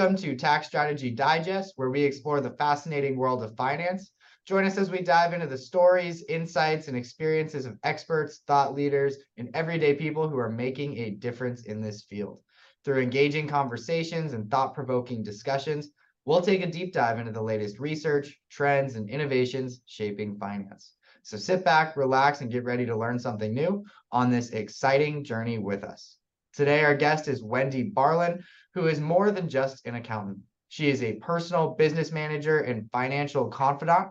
Welcome to Tax Strategy Digest, where we explore the fascinating world of finance. Join us as we dive into the stories, insights, and experiences of experts, thought leaders, and everyday people who are making a difference in this field. Through engaging conversations and thought provoking discussions, we'll take a deep dive into the latest research, trends, and innovations shaping finance. So sit back, relax, and get ready to learn something new on this exciting journey with us. Today, our guest is Wendy Barlin, who is more than just an accountant. She is a personal business manager and financial confidant,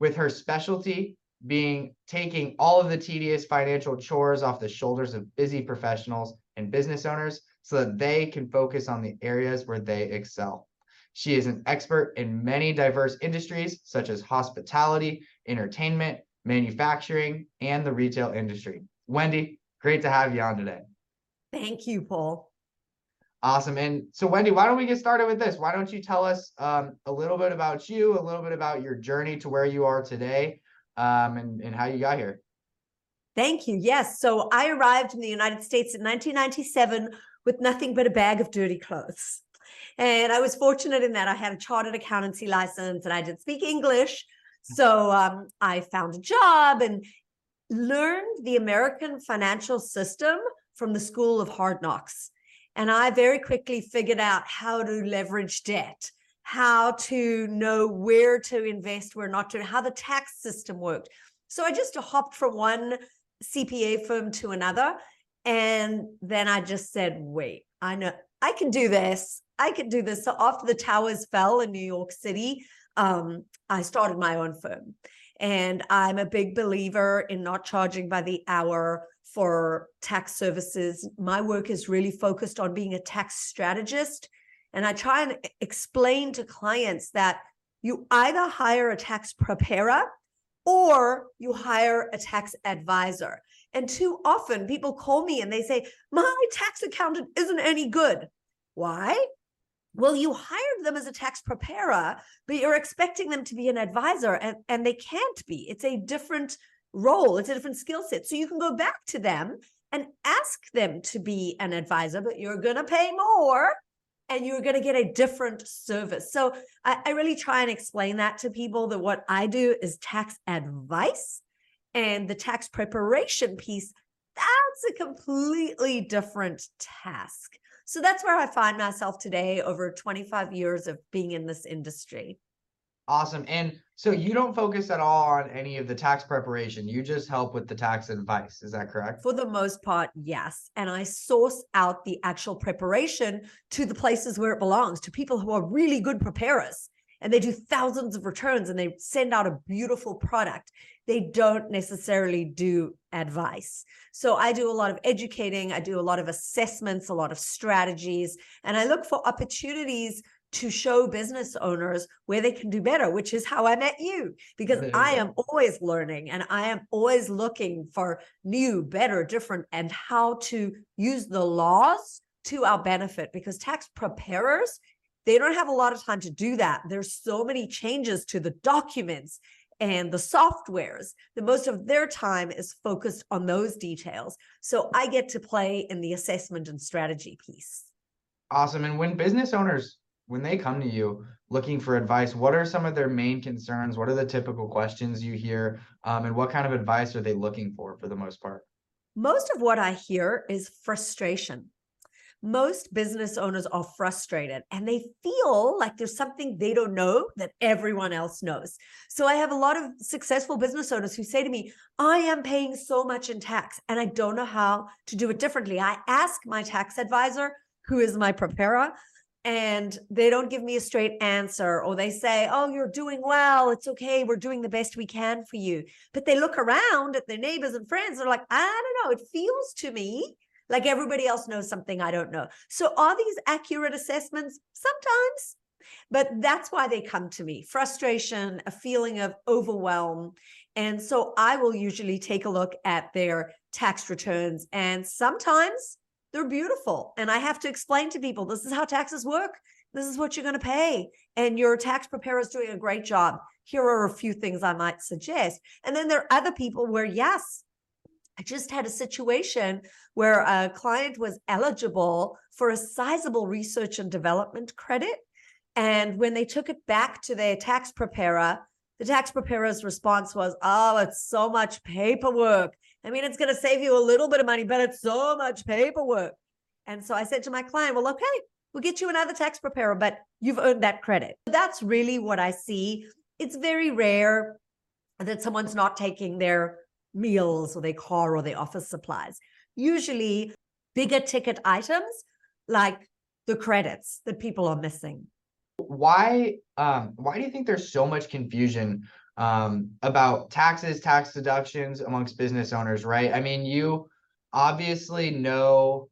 with her specialty being taking all of the tedious financial chores off the shoulders of busy professionals and business owners so that they can focus on the areas where they excel. She is an expert in many diverse industries such as hospitality, entertainment, manufacturing, and the retail industry. Wendy, great to have you on today. Thank you, Paul. Awesome. And so, Wendy, why don't we get started with this? Why don't you tell us um, a little bit about you, a little bit about your journey to where you are today, um, and, and how you got here? Thank you. Yes. So, I arrived in the United States in 1997 with nothing but a bag of dirty clothes. And I was fortunate in that I had a chartered accountancy license and I did speak English. So um, I found a job and learned the American financial system from the School of Hard Knocks. And I very quickly figured out how to leverage debt, how to know where to invest, where not to, how the tax system worked. So I just hopped from one CPA firm to another. And then I just said, wait, I know I can do this. I can do this. So after the towers fell in New York City, um, I started my own firm. And I'm a big believer in not charging by the hour for tax services. My work is really focused on being a tax strategist. And I try and explain to clients that you either hire a tax preparer or you hire a tax advisor. And too often people call me and they say, My tax accountant isn't any good. Why? Well, you hired them as a tax preparer, but you're expecting them to be an advisor, and, and they can't be. It's a different role, it's a different skill set. So you can go back to them and ask them to be an advisor, but you're going to pay more and you're going to get a different service. So I, I, really try and explain that to people that what I do is tax advice and the tax preparation piece. That's a completely different task. So that's where I find myself today over 25 years of being in this industry. Awesome. And so you don't focus at all on any of the tax preparation. You just help with the tax advice. Is that correct? For the most part, yes. And I source out the actual preparation to the places where it belongs, to people who are really good preparers and they do thousands of returns and they send out a beautiful product. They don't necessarily do advice. So I do a lot of educating, I do a lot of assessments, a lot of strategies, and I look for opportunities to show business owners where they can do better, which is how I met you because I am always learning and I am always looking for new, better, different, and how to use the laws to our benefit because tax preparers they don't have a lot of time to do that. There's so many changes to the documents and the softwares that most of their time is focused on those details. So I get to play in the assessment and strategy piece. Awesome. And when business owners, when they come to you looking for advice, what are some of their main concerns? What are the typical questions you hear? Um, and what kind of advice are they looking for for the most part? Most of what I hear is frustration most business owners are frustrated and they feel like there's something they don't know that everyone else knows. So I have a lot of successful business owners who say to me, I am paying so much in tax and I don't know how to do it differently. I ask my tax advisor, who is my preparer, and they don't give me a straight answer or they say oh you're doing well it's okay we're doing the best we can for you but they look around at their neighbors and friends they're like i don't know it feels to me like everybody else knows something I don't know. So are these accurate assessments? Sometimes, but that's why they come to me frustration, a feeling of overwhelm. And so I will usually take a look at their tax returns, and sometimes they're beautiful. And I have to explain to people this is how taxes work. This is what you're going to pay. And your tax preparer is doing a great job. Here are a few things I might suggest. And then there are other people where, yes, I just had a situation where a client was eligible for a sizable research and development credit. And when they took it back to their tax preparer, the tax preparer's response was, Oh, it's so much paperwork. I mean, it's going to save you a little bit of money, but it's so much paperwork. And so I said to my client, Well, okay, we'll get you another tax preparer, but you've earned that credit. That's really what I see. It's very rare that someone's not taking their meals or their car or their office supplies. Usually, bigger ticket items like the credits that people are missing. Why um why do you think there's so much confusion um about taxes, tax deductions amongst business owners, right? I mean, you obviously know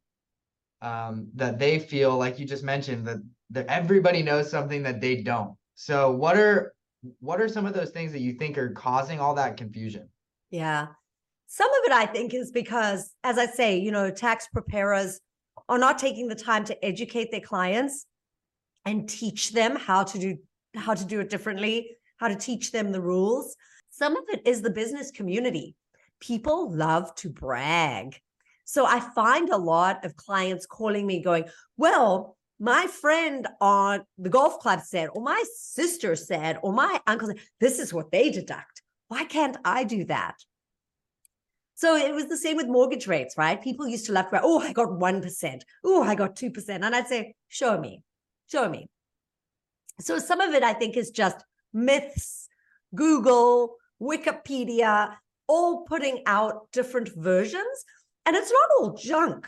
um that they feel like you just mentioned that that everybody knows something that they don't. So what are what are some of those things that you think are causing all that confusion? Yeah. Some of it I think is because, as I say, you know, tax preparers are not taking the time to educate their clients and teach them how to do how to do it differently, how to teach them the rules. Some of it is the business community. People love to brag. So I find a lot of clients calling me going, "Well, my friend on the golf club said, or my sister said, or my uncle said, this is what they deduct. Why can't I do that? So it was the same with mortgage rates, right? People used to laugh about, oh, I got 1%. Oh, I got 2%. And I'd say, show me, show me. So some of it, I think, is just myths, Google, Wikipedia, all putting out different versions. And it's not all junk.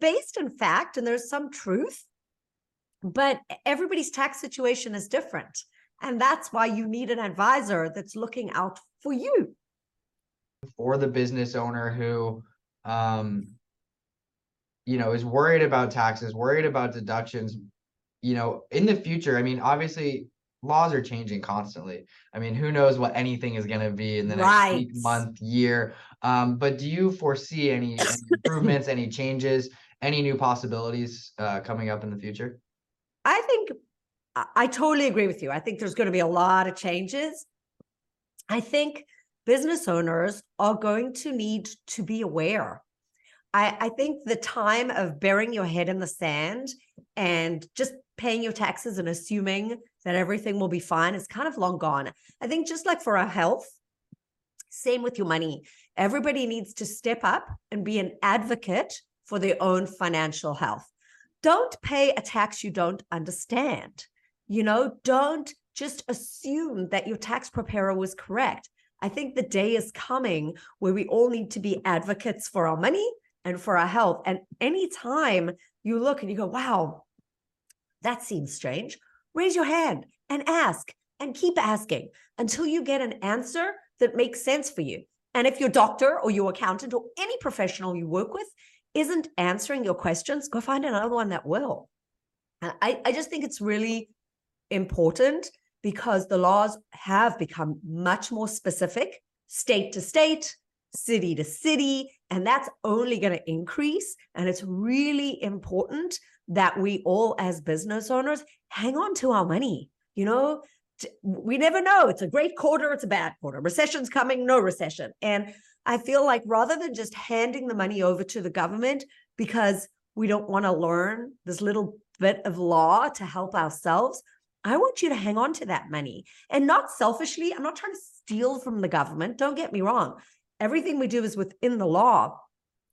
Based in fact, and there's some truth, but everybody's tax situation is different. And that's why you need an advisor that's looking out for you. For the business owner who, um, you know, is worried about taxes, worried about deductions, you know, in the future, I mean, obviously laws are changing constantly. I mean, who knows what anything is going to be in the next Right. week, month, year. Um, but do you foresee any, any improvements, any changes, any new possibilities uh, coming up in the future? I think I, I totally agree with you. I think there's going to be a lot of changes. I think business owners are going to need to be aware. I, I think the time of burying your head in the sand and just paying your taxes and assuming that everything will be fine is kind of long gone. I think just like for our health, same with your money. Everybody needs to step up and be an advocate for their own financial health. Don't pay a tax you don't understand. You know, don't just assume that your tax preparer was correct. I think the day is coming where we all need to be advocates for our money and for our health. And anytime you look and you go, wow, that seems strange, raise your hand and ask and keep asking until you get an answer that makes sense for you. And if your doctor or your accountant or any professional you work with isn't answering your questions, go find another one that will. I, I just think it's really important because the laws have become much more specific, state to state, city to city, and that's only going to increase. And it's really important that we all, as business owners, hang on to our money. You know, we never know. It's a great quarter, it's a bad quarter. Recession's coming, no recession. And I feel like rather than just handing the money over to the government because we don't want to learn this little bit of law to help ourselves, I want you to hang on to that money and not selfishly. I'm not trying to steal from the government. Don't get me wrong. Everything we do is within the law.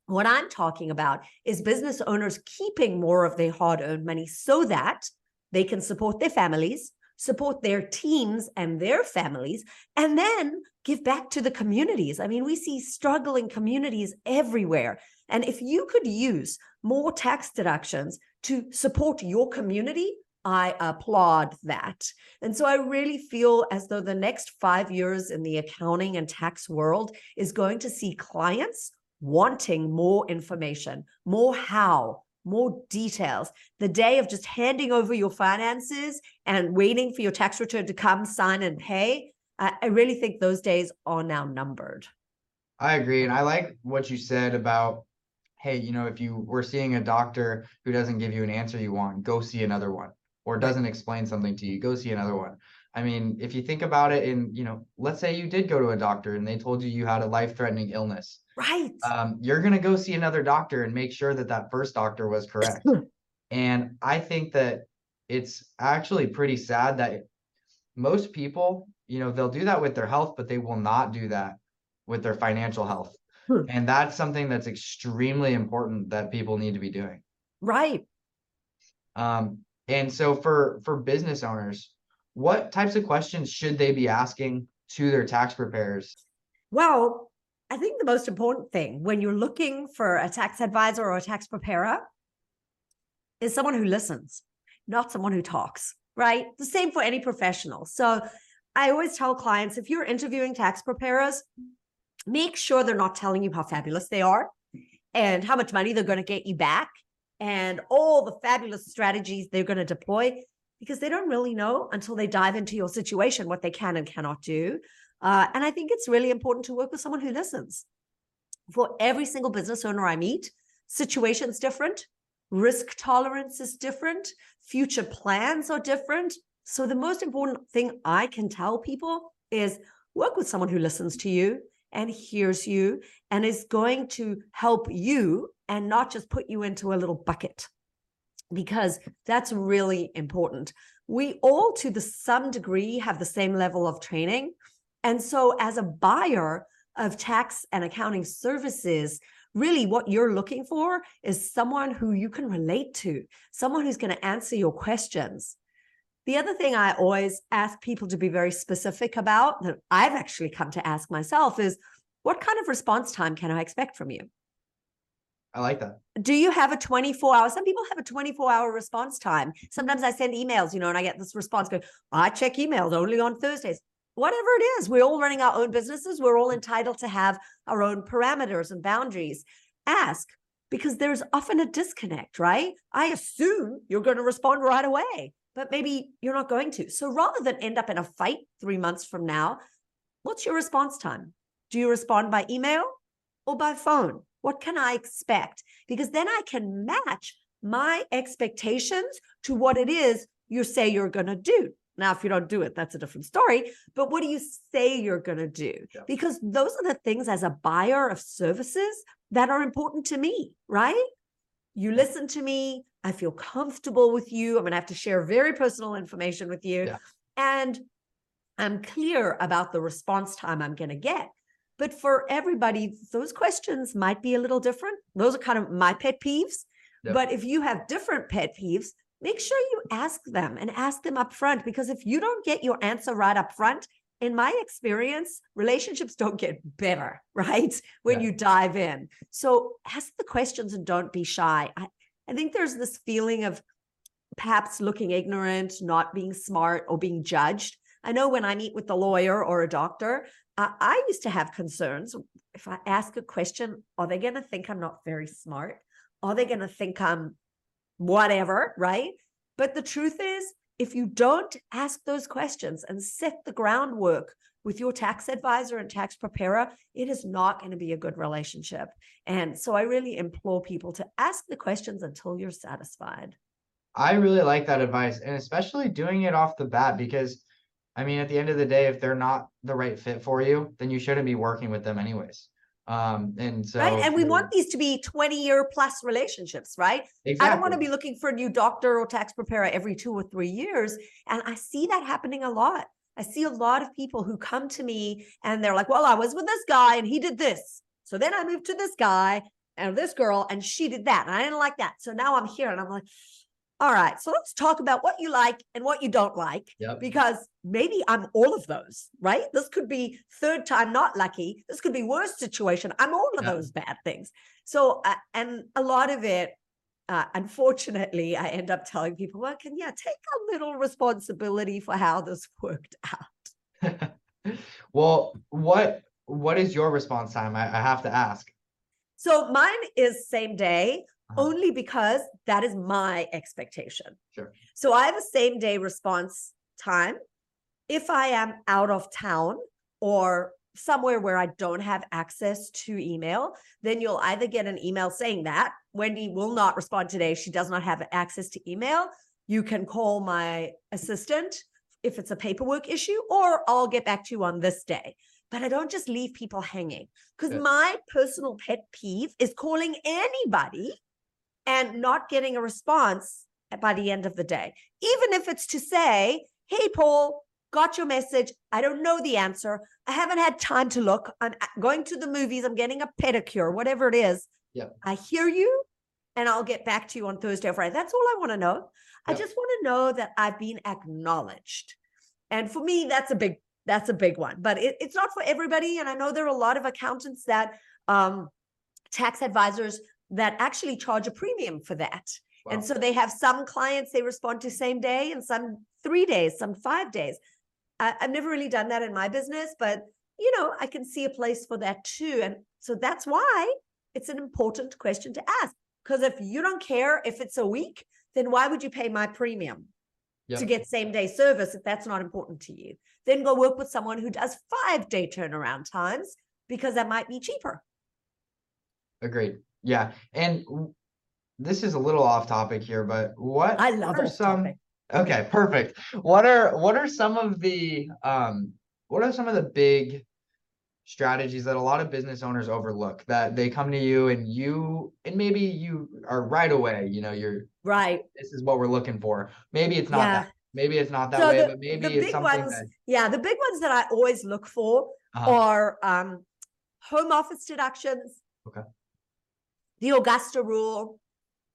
What I'm talking about is business owners keeping more of their hard earned money so that they can support their families, support their teams and their families, and then give back to the communities. I mean, we see struggling communities everywhere. And if you could use more tax deductions to support your community, I applaud that. And so I really feel as though the next five years in the accounting and tax world is going to see clients wanting more information, more how, more details. The day of just handing over your finances and waiting for your tax return to come, sign, and pay, I, I really think those days are now numbered. I agree. And I like what you said about, hey, you know, if you were seeing a doctor who doesn't give you an answer you want, go see another one or doesn't explain something to you, go see another one. I mean, if you think about it in, you know, let's say you did go to a doctor and they told you you had a life-threatening illness. Right. Um, you're gonna go see another doctor and make sure that that first doctor was correct. And I think that it's actually pretty sad that most people, you know, they'll do that with their health, but they will not do that with their financial health. Hmm. And that's something that's extremely important that people need to be doing. Right. Um, and so for for business owners, what types of questions should they be asking to their tax preparers? Well, I think the most important thing when you're looking for a tax advisor or a tax preparer is someone who listens, not someone who talks, right? The same for any professional. So I always tell clients if you're interviewing tax preparers, make sure they're not telling you how fabulous they are and how much money they're going to get you back and all the fabulous strategies they're going to deploy because they don't really know until they dive into your situation what they can and cannot do. Uh, and I think it's really important to work with someone who listens. For every single business owner I meet, situation's different, risk tolerance is different, future plans are different. So the most important thing I can tell people is work with someone who listens to you and hears you and is going to help you and not just put you into a little bucket because that's really important. We all, to the some degree, have the same level of training. And so, as a buyer of tax and accounting services, really what you're looking for is someone who you can relate to, someone who's going to answer your questions. The other thing I always ask people to be very specific about that I've actually come to ask myself is what kind of response time can I expect from you? I like that. Do you have a 24 hour? Some people have a 24 hour response time. Sometimes I send emails, you know, and I get this response going, I check emails only on Thursdays. Whatever it is, we're all running our own businesses. We're all entitled to have our own parameters and boundaries. Ask because there's often a disconnect, right? I assume you're going to respond right away, but maybe you're not going to. So rather than end up in a fight three months from now, what's your response time? Do you respond by email or by phone? What can I expect? Because then I can match my expectations to what it is you say you're going to do. Now, if you don't do it, that's a different story. But what do you say you're going to do? Yeah. Because those are the things as a buyer of services that are important to me, right? You listen to me. I feel comfortable with you. I'm going to have to share very personal information with you. Yeah. And I'm clear about the response time I'm going to get. But for everybody, those questions might be a little different. Those are kind of my pet peeves. Yep. But if you have different pet peeves, make sure you ask them and ask them up front because if you don't get your answer right up front, in my experience, relationships don't get better, right? When Yeah. you dive in. So ask the questions and don't be shy. I, I think there's this feeling of perhaps looking ignorant, not being smart, or being judged. I know when I meet with a lawyer or a doctor, I used to have concerns. If I ask a question, are they going to think I'm not very smart? Are they going to think I'm whatever? Right. But the truth is, if you don't ask those questions and set the groundwork with your tax advisor and tax preparer, it is not going to be a good relationship. And so I really implore people to ask the questions until you're satisfied. I really like that advice and especially doing it off the bat because I mean, at the end of the day, if they're not the right fit for you, then you shouldn't be working with them anyways. Um, and so right. And we want these to be 20 year plus relationships, right? Exactly. I don't want to be looking for a new doctor or tax preparer every two or three years. And I see that happening a lot. I see a lot of people who come to me and they're like, well, I was with this guy and he did this. So then I moved to this guy and this girl and she did that. And I didn't like that. So now I'm here and I'm like, all right, so let's talk about what you like and what you don't like Yep. because maybe I'm all of those, right? This could be third time not lucky. This could be worst situation. I'm all of Yeah. those bad things. So, uh, and a lot of it, uh, unfortunately, I end up telling people, well, can yeah, take a little responsibility for how this worked out. Well, what what is your response time? I, I have to ask. So mine is same day Uh-huh. only because that is my expectation. Sure. So I have a same day response time. If I am out of town or somewhere where I don't have access to email, then you'll either get an email saying that Wendy will not respond today. She does not have access to email. You can call my assistant if it's a paperwork issue, or I'll get back to you on this day. But I don't just leave people hanging because Good. my personal pet peeve is calling anybody and not getting a response by the end of the day. Even if it's to say, Hey, Paul, got your message. I don't know the answer. I haven't had time to look. I'm going to the movies. I'm getting a pedicure, whatever it is. Yep. I hear you and I'll get back to you on Thursday or Friday. That's all I want to know. I just want to know that I've been acknowledged. And for me, that's a big, that's a big one. But it, it's not for everybody. And I know there are a lot of accountants that um tax advisors that actually charge a premium for that. And so they have some clients they respond to same day and some three days, some five days. I, I've never really done that in my business, but you know, I can see a place for that too. And so that's why it's an important question to ask. Because if you don't care if it's a week, then why would you pay my premium to get same day service if that's not important to you? Then go work with someone who does five day turnaround times because that might be cheaper. Agreed. Yeah. And this is a little off topic here, but what I love are some topic. Okay, perfect. What are what are some of the um what are some of the big strategies that a lot of business owners overlook that they come to you and you and maybe you are right away, you know, you're Right. this is what we're looking for. Maybe it's not Yeah. that maybe it's not that So way, the- but maybe the it's big ones that Yeah, the big ones that I always look for uh are um, home office deductions, Okay. the Augusta rule,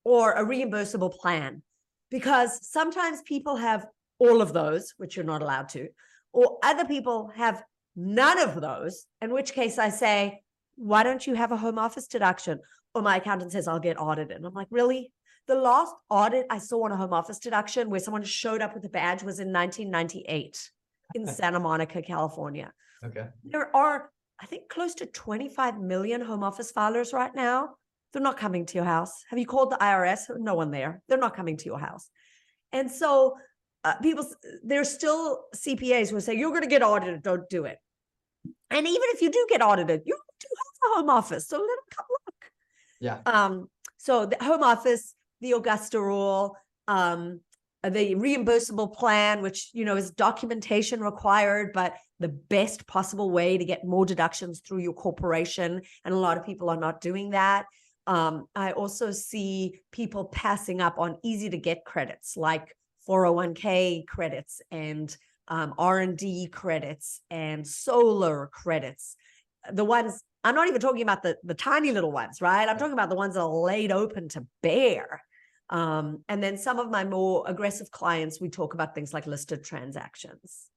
or a reimbursable plan. Because sometimes people have all of those, which you're not allowed to, or other people have none of those, in which case I say, why don't you have a home office deduction? Or my accountant says, I'll get audited. And I'm like, really? The last audit I saw on a home office deduction where someone showed up with a badge was in 1998 in Santa Monica, California. okay. There are, I think, close to 25 million home office filers right now. They're not coming to your house. Have you called the IRS? No one there. They're not coming to your house. And so uh, people, there's still CPAs who say, you're going to get audited, don't do it. And even if you do get audited, you do have a home office. So let them come look. Yeah. Um, so the home office, the Augusta rule, um, the reimbursable plan, which you know is documentation required, but the best possible way to get more deductions through your corporation, and a lot of people are not doing that. Um, I also see people passing up on easy to get credits like 401k credits and um, R&D credits and solar credits. The ones I'm not even talking about the the tiny little ones, right? I'm talking about the ones that are laid open to bear. Um, and then some of my more aggressive clients, we talk about things like listed transactions.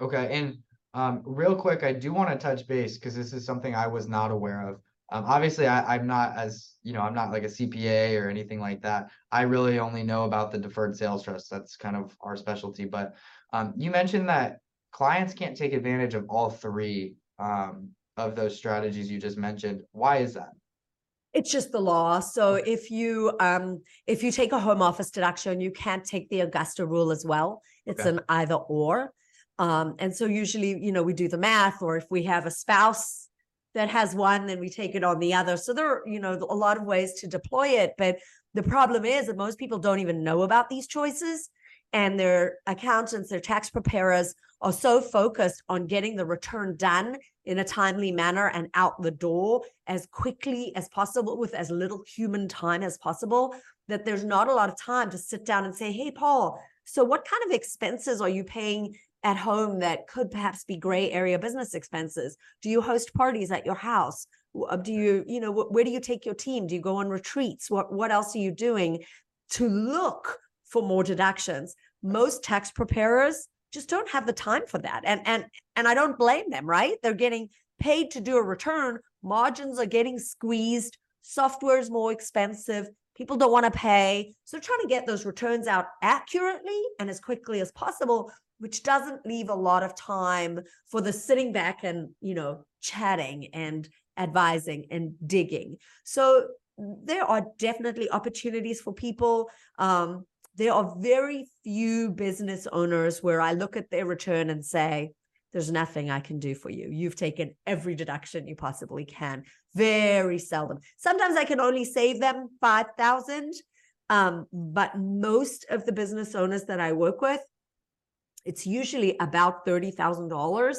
Okay, and um, real quick, I do want to touch base because this is something I was not aware of. Um, obviously, I, I'm not as you know, I'm not like a CPA or anything like that. I really only know about the deferred sales trust. That's kind of our specialty. But um, you mentioned that clients can't take advantage of all three um, of those strategies you just mentioned. Why is that? It's just the law. So if you um if you take a home office deduction, you can't take the Augusta rule as well. It's Okay. an either or. Um, and so usually, you know, we do the math, or if we have a spouse that has one, then we take it on the other. So there are, you know, a lot of ways to deploy it. But the problem is that most people don't even know about these choices. And their accountants, their tax preparers are so focused on getting the return done in a timely manner and out the door as quickly as possible with as little human time as possible that there's not a lot of time to sit down and say hey paul so what kind of expenses are you paying at home that could perhaps be gray area business expenses? Do you host parties at your house? Uh, do you you know where do you take your team? Do you go on retreats? What what else are you doing to look for more deductions? Most tax preparers just don't have the time for that and and and i don't blame them right? They're getting paid to do a return. Margins are getting squeezed. Software is more expensive. People don't want to pay. So trying to get those returns out accurately and as quickly as possible which doesn't leave a lot of time for the sitting back and you know chatting and advising and digging so there are definitely opportunities for people um, there are very few business owners where I look at their return and say, there's nothing I can do for you. You've taken every deduction you possibly can. Very seldom. Sometimes I can only save them 5,000. Um, but most of the business owners that I work with, it's usually about $30,000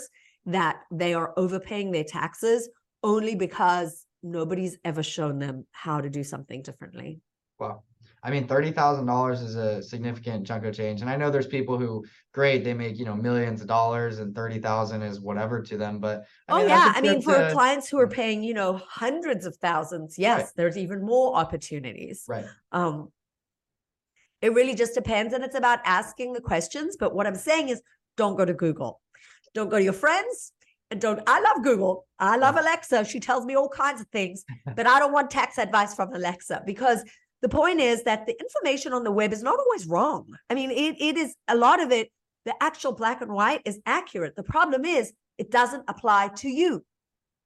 that they are overpaying their taxes only because nobody's ever shown them how to do something differently. Wow. I mean, thirty thousand dollars is a significant chunk of change. And I know there's people who, great, they make, you know, millions of dollars and thirty thousand is whatever to them. But I oh mean, yeah, think I mean for a- clients who are paying, you know, hundreds of thousands, yes, there's even more opportunities. Right. Um, it really just depends, and it's about asking the questions. But what I'm saying is, don't go to Google, don't go to your friends, and don't. I love Google. I love Alexa. She tells me all kinds of things, but I don't want tax advice from Alexa because the point is that the information on the web is not always wrong. I mean, it it is a lot of it. The actual black and white is accurate. The problem is it doesn't apply to you,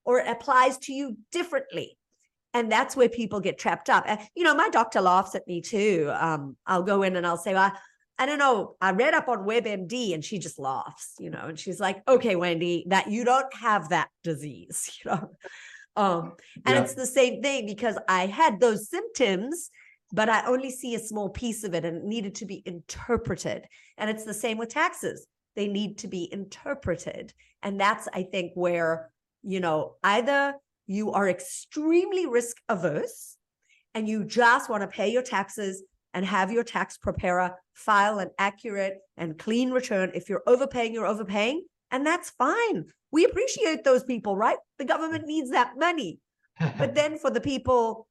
or it applies to you differently and that's where people get trapped up. And, you know, my doctor laughs at me too. Um, I'll go in and I'll say, well, I don't know. I read up on WebMD and she just laughs, you know, and she's like, okay, Wendy, that you don't have that disease, you know. Um, and Yeah. it's the same thing because I had those symptoms, but I only see a small piece of it and it needed to be interpreted. And it's the same with taxes. They need to be interpreted. And that's, I think, where, you know, either you are extremely risk averse and you just want to pay your taxes and have your tax preparer file an accurate and clean return. If you're overpaying, you're overpaying, and that's fine. We appreciate those people, right? The government needs that money. But then for the people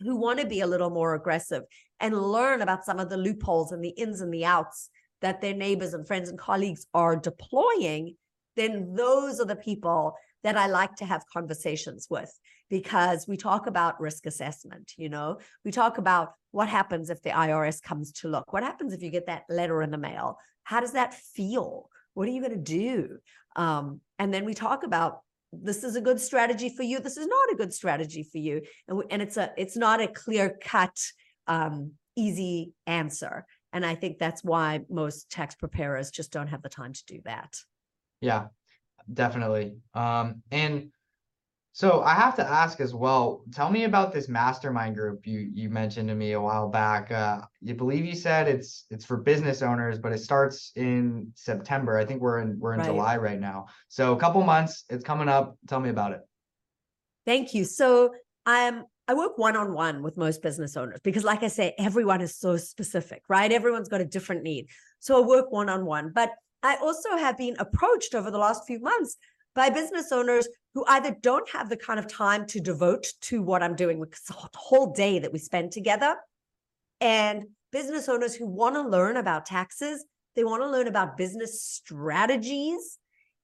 who want to be a little more aggressive and learn about some of the loopholes and the ins and the outs that their neighbors and friends and colleagues are deploying, then those are the people that I like to have conversations with because we talk about risk assessment, you know, we talk about what happens if the IRS comes to look, what happens if you get that letter in the mail, how does that feel? What are you going to do? Um, and then we talk about this is a good strategy for you, this is not a good strategy for you, and and it's a it's not a clear cut, um, easy answer. And I think that's why most tax preparers just don't have the time to do that. Yeah, definitely. Um, and so I have to ask as well, tell me about this mastermind group you you mentioned to me a while back. Uh, you believe you said it's it's for business owners, but it starts in September. I think we're in we're in Right. July right now. So a couple months, it's coming up. Tell me about it. Thank you. So I'm I work one on one with most business owners because, like I say, everyone is so specific, right? Everyone's got a different need. So I work one on one. But I also have been approached over the last few months by business owners who either don't have the kind of time to devote to what I'm doing, because a whole day that we spend together, and business owners who want to learn about taxes. They want to learn about business strategies.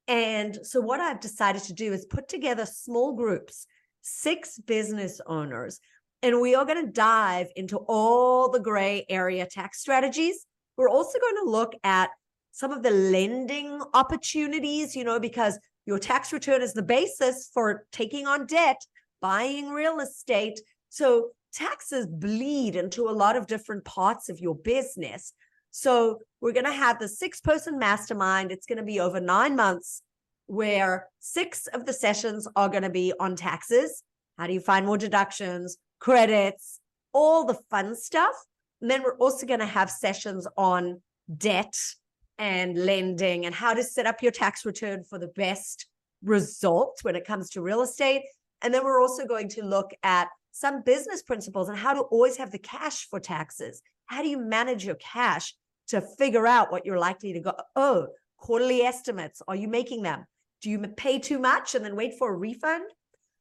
And so, what I've decided to do is put together small groups, six business owners, and we are going to dive into all the gray area tax strategies. We're also going to look at some of the lending opportunities, you know, because your tax return is the basis for taking on debt, buying real estate. So, taxes bleed into a lot of different parts of your business. So, we're going to have the six person mastermind. It's going to be over nine months, where six of the sessions are going to be on taxes. How do you find more deductions, credits, all the fun stuff? And then we're also going to have sessions on debt and lending and how to set up your tax return for the best results when it comes to real estate. And then we're also going to look at some business principles and how to always have the cash for taxes. How do you manage your cash to figure out what you're likely to go? Oh, quarterly estimates. Are you making them? Do you pay too much and then wait for a refund?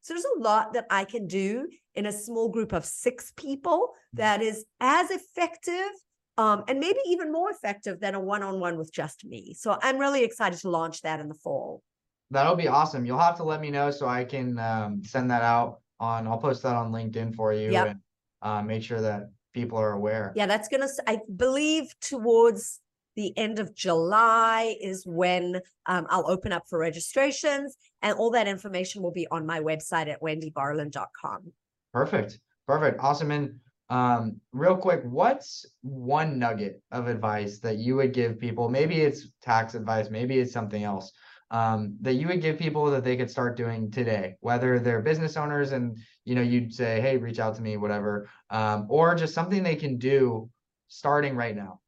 So there's a lot that I can do in a small group of six people mm. that is as effective um, and maybe even more effective than a one-on-one with just me. So I'm really excited to launch that in the fall. That'll be awesome. You'll have to let me know so I can um, send that out on. I'll post that on LinkedIn for you Yep. and uh, make sure that people are aware. Yeah, that's gonna. I believe towards the end of July is when um, I'll open up for registrations, and all that information will be on my website at wendybarlin.com. Perfect. Perfect. Awesome. And um, real quick, what's one nugget of advice that you would give people? Maybe it's tax advice, maybe it's something else. Um, that you would give people that they could start doing today, whether they're business owners and you know you'd say, hey, reach out to me, whatever, um, or just something they can do starting right now.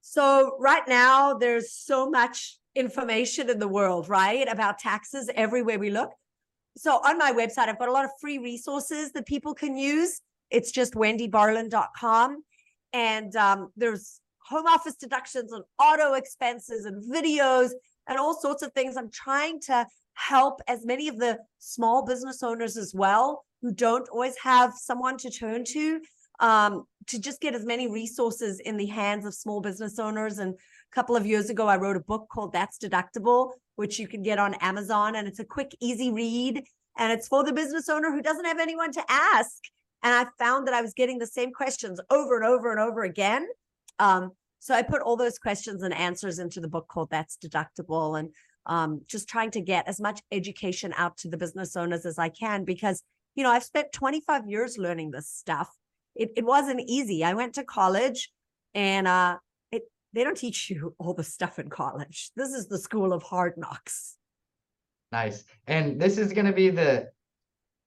So right now, there's so much information in the world, right, about taxes everywhere we look. So on my website, I've got a lot of free resources that people can use. It's just wendybarlin.com. And um, there's home office deductions and auto expenses and videos and all sorts of things. I'm trying to help as many of the small business owners as well who don't always have someone to turn to um, to just get as many resources in the hands of small business owners. And a couple of years ago, I wrote a book called That's Deductible, which you can get on Amazon. And it's a quick, easy read. And it's for the business owner who doesn't have anyone to ask. And I found that I was getting the same questions over and over and over again. Um, so I put all those questions and answers into the book called That's Deductible and um, just trying to get as much education out to the business owners as I can because, you know, I've spent 25 years learning this stuff. It, it wasn't easy. I went to college and uh, they don't teach you all the stuff in college. This is the school of hard knocks. Nice. And this is going to be the,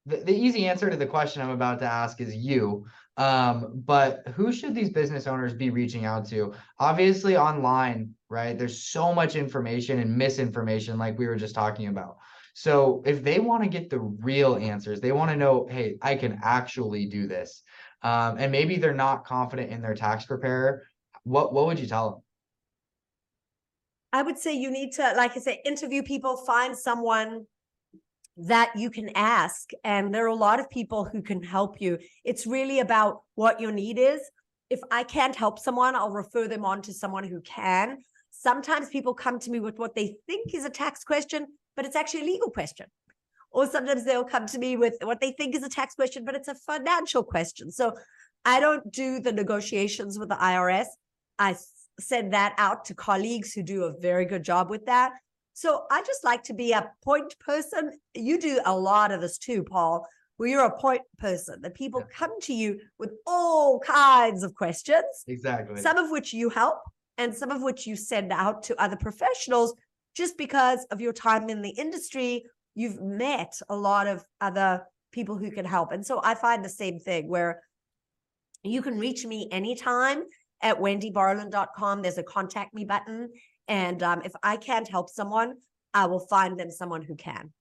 the the easy answer to the question I'm about to ask is you. Um, but who should these business owners be reaching out to? Obviously online, right? There's so much information and misinformation like we were just talking about. So if they want to get the real answers, they want to know, hey, I can actually do this. Um, and maybe they're not confident in their tax preparer. What what would you tell them? I would say you need to, like I say, interview people, find someone that you can ask. And there are a lot of people who can help you. It's really about what your need is. If I can't help someone, I'll refer them on to someone who can. Sometimes people come to me with what they think is a tax question, but it's actually a legal question. Or sometimes they'll come to me with what they think is a tax question, but it's a financial question. So I don't do the negotiations with the IRS. I send that out to colleagues who do a very good job with that. So I just like to be a point person. You do a lot of this too, Paul, where you're a point person that people Yeah. come to you with all kinds of questions, Exactly. some of which you help and some of which you send out to other professionals just because of your time in the industry. You've met a lot of other people who can help. And so I find the same thing where you can reach me anytime at wendybarlin.com. There's a contact me button. And um, if I can't help someone, I will find them someone who can.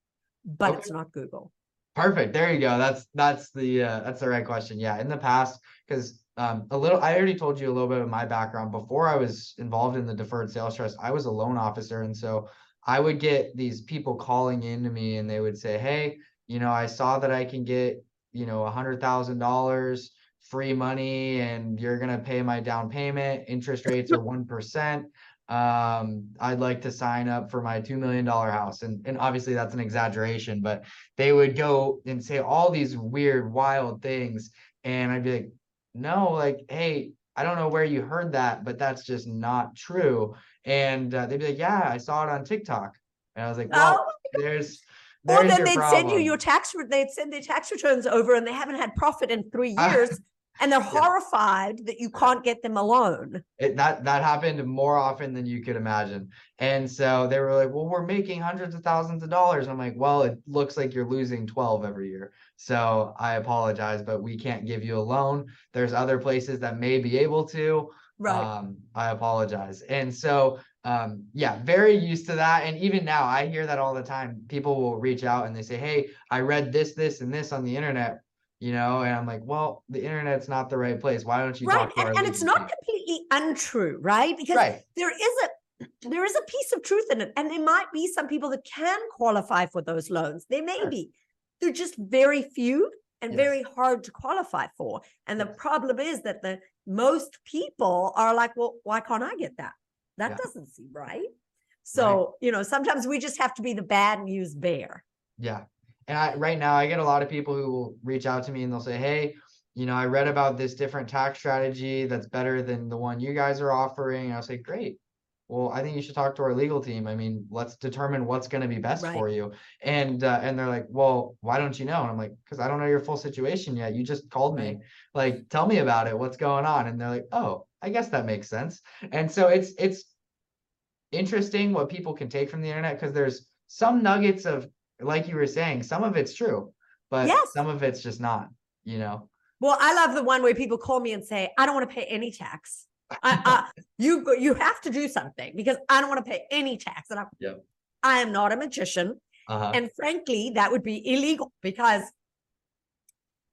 But Okay. it's not Google. Perfect. There you go. That's that's the uh, that's the right question. Yeah, in the past, because um, a little, I already told you a little bit of my background before I was involved in the deferred sales trust. I was a loan officer, and so I would get these people calling into me, and they would say, "Hey, you know, I saw that I can get you know a hundred thousand dollars free money, and you're gonna pay my down payment. Interest rates are one um i'd like to sign up for my two million dollar house. And and obviously that's an exaggeration but they would go and say all these weird wild things. And i'd be like no like hey i don't know where you heard that but that's just not true. And uh, they'd be like yeah i saw it on tiktok. And i was like well Oh, there's or then they'd send you your tax, they'd send their tax returns over and they haven't had profit in three years. And they're horrified that you can't get them a loan. it, that that happened more often than you could imagine. And so they were like well we're making hundreds of thousands of dollars. I'm like well it looks like you're losing 12 every year. So i apologize but we can't give you a loan. There's other places that may be able to. Right. um i apologize. And so um yeah very used to that. And even now i hear that all the time. People will reach out and they say hey i read this this and this on the internet you know and i'm like well the internet's not the right place why don't you right. talk to our And, and it's not completely untrue, right? Because right there is a there is a piece of truth in it and there might be some people that can qualify for those loans there may Sure. be they're just very few and Yes. very hard to qualify for and the problem is that the most people are like well why can't i get that that Yeah. doesn't seem right so you know sometimes we just have to be the bad news bear Yeah. And I right now I get a lot of people who will reach out to me and they'll say, Hey, you know, I read about this different tax strategy that's better than the one you guys are offering. And I'll say, Great. Well, I think you should talk to our legal team. I mean, let's determine what's going to be best Right. for you. And uh, and they're like, Well, why don't you know? And I'm like, because I don't know your full situation yet. You just called me. Like, tell me about it. What's going on? And they're like, Oh, I guess that makes sense. And so it's it's interesting what people can take from the internet because there's some nuggets of like you were saying some of it's true but Yes. some of it's just not you know well i love the one where people call me and say i don't want to pay any tax I, I, you, you have to do something because I don't want to pay any tax and I'm, Yep. I am not a magician. Uh-huh. And frankly, that would be illegal because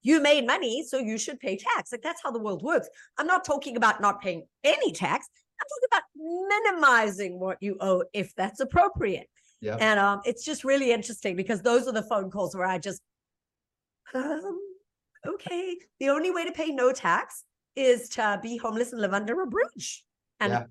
you made money, so you should pay tax. Like that's how the world works. I'm not talking about not paying any tax. I'm talking about minimizing what you owe if that's appropriate. Yep. And um, it's just really interesting because those are the phone calls where I just, um, okay. The only way to pay no tax is to be homeless and live under a bridge, and Yeah.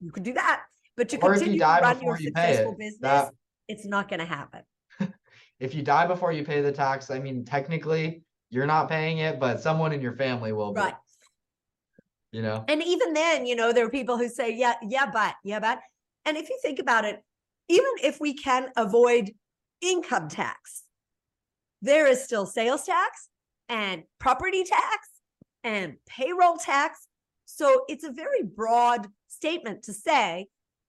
you could do that. But to Or you continue die to run before your you pay successful it, business, that- it's not going to happen. If you die before you pay the tax, I mean, technically, you're not paying it, but someone in your family will be, Right. you know? And even then, you know, there are people who say, yeah, yeah, but, yeah, but. And if you think about it, even if we can avoid income tax, there is still sales tax and property tax and payroll tax. So it's a very broad statement to say,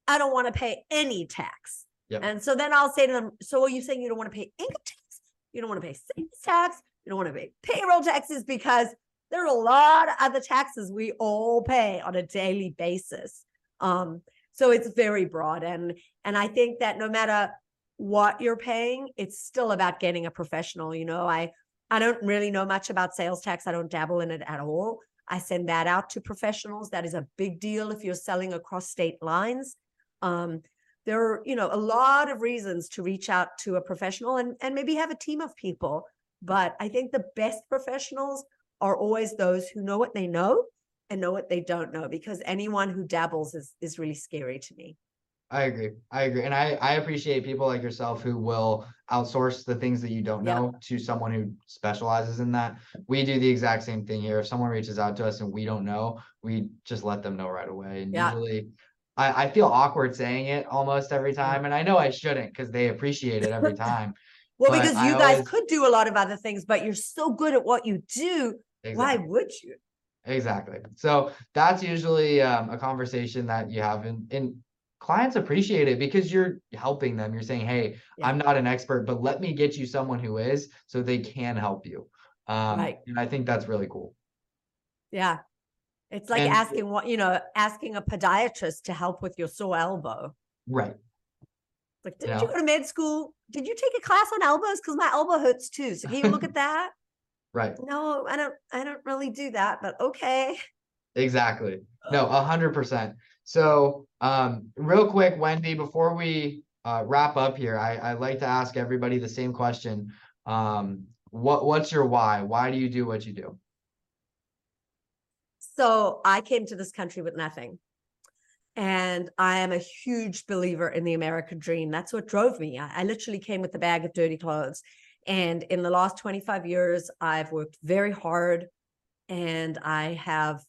I don't want to pay any tax. Yep. And so then I'll say to them, so are you saying you don't want to pay income tax? You don't want to pay sales tax? You don't want to pay payroll taxes because there are a lot of other taxes we all pay on a daily basis. Um, so it's very broad and and I think that no matter what you're paying, it's still about getting a professional. You know, I I don't really know much about sales tax. I don't dabble in it at all. I send that out to professionals. That is a big deal if you're selling across state lines. Um, there are, you know, a lot of reasons to reach out to a professional and, and maybe have a team of people. But I think the best professionals are always those who know what they know and know what they don't know, because anyone who dabbles is is really scary to me. I agree. I agree. And I, I appreciate people like yourself who will outsource the things that you don't Yeah. know to someone who specializes in that. We do the exact same thing here. If someone reaches out to us and we don't know, we just let them know right away. And Yeah. usually I, I feel awkward saying it almost every time. And I know I shouldn't because they appreciate it every time. Well, But because I you guys always- could do a lot of other things, but you're so good at what you do. Why would you? Exactly. So that's usually um, a conversation that you have and, and clients appreciate it because you're helping them. You're saying, Hey, Yeah. I'm not an expert, but let me get you someone who is so they can help you. Um, Right. and I think that's really cool. Yeah. It's like And- asking what, you know, asking a podiatrist to help with your sore elbow. Right. Like, didn't you go to med school? Did you take a class on elbows? Because my elbow hurts too. So can you look at that? Right. No, I don't I don't really do that, but okay. Exactly. No, a hundred percent. So, um, real quick, Wendy, before we uh, wrap up here, I, I like to ask everybody the same question. Um, what, what's your why? Why do you do what you do? So I came to this country with nothing. And I am a huge believer in the American dream. That's what drove me. I, I literally came with a bag of dirty clothes. And in the last 25 years, I've worked very hard and I have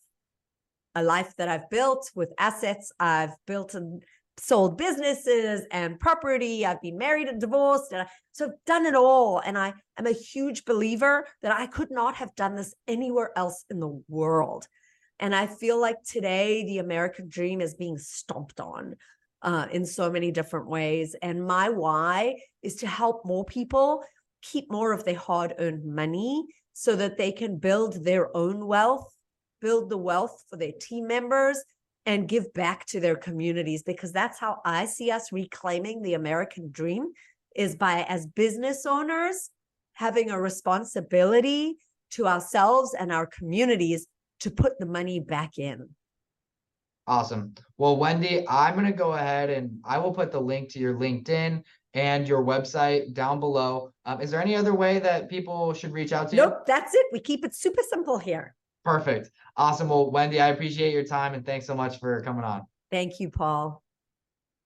a life that I've built with assets. I've built and sold businesses and property. I've been married and divorced. And I, so I've done it all. And I am a huge believer that I could not have done this anywhere else in the world. And I feel like today the American dream is being stomped on uh, in so many different ways. And my why is to help more people keep more of their hard earned money so that they can build their own wealth, build the wealth for their team members, and give back to their communities. Because that's how I see us reclaiming the American dream is by, as business owners, having a responsibility to ourselves and our communities to put the money back in. Awesome. Well, Wendy, I'm going to go ahead and I will put the link to your LinkedIn and your website down below. Um, is there any other way that people should reach out to you? Nope, that's it. We keep it super simple here. Perfect. Awesome. Well, Wendy, I appreciate your time and thanks so much for coming on. Thank you, Paul.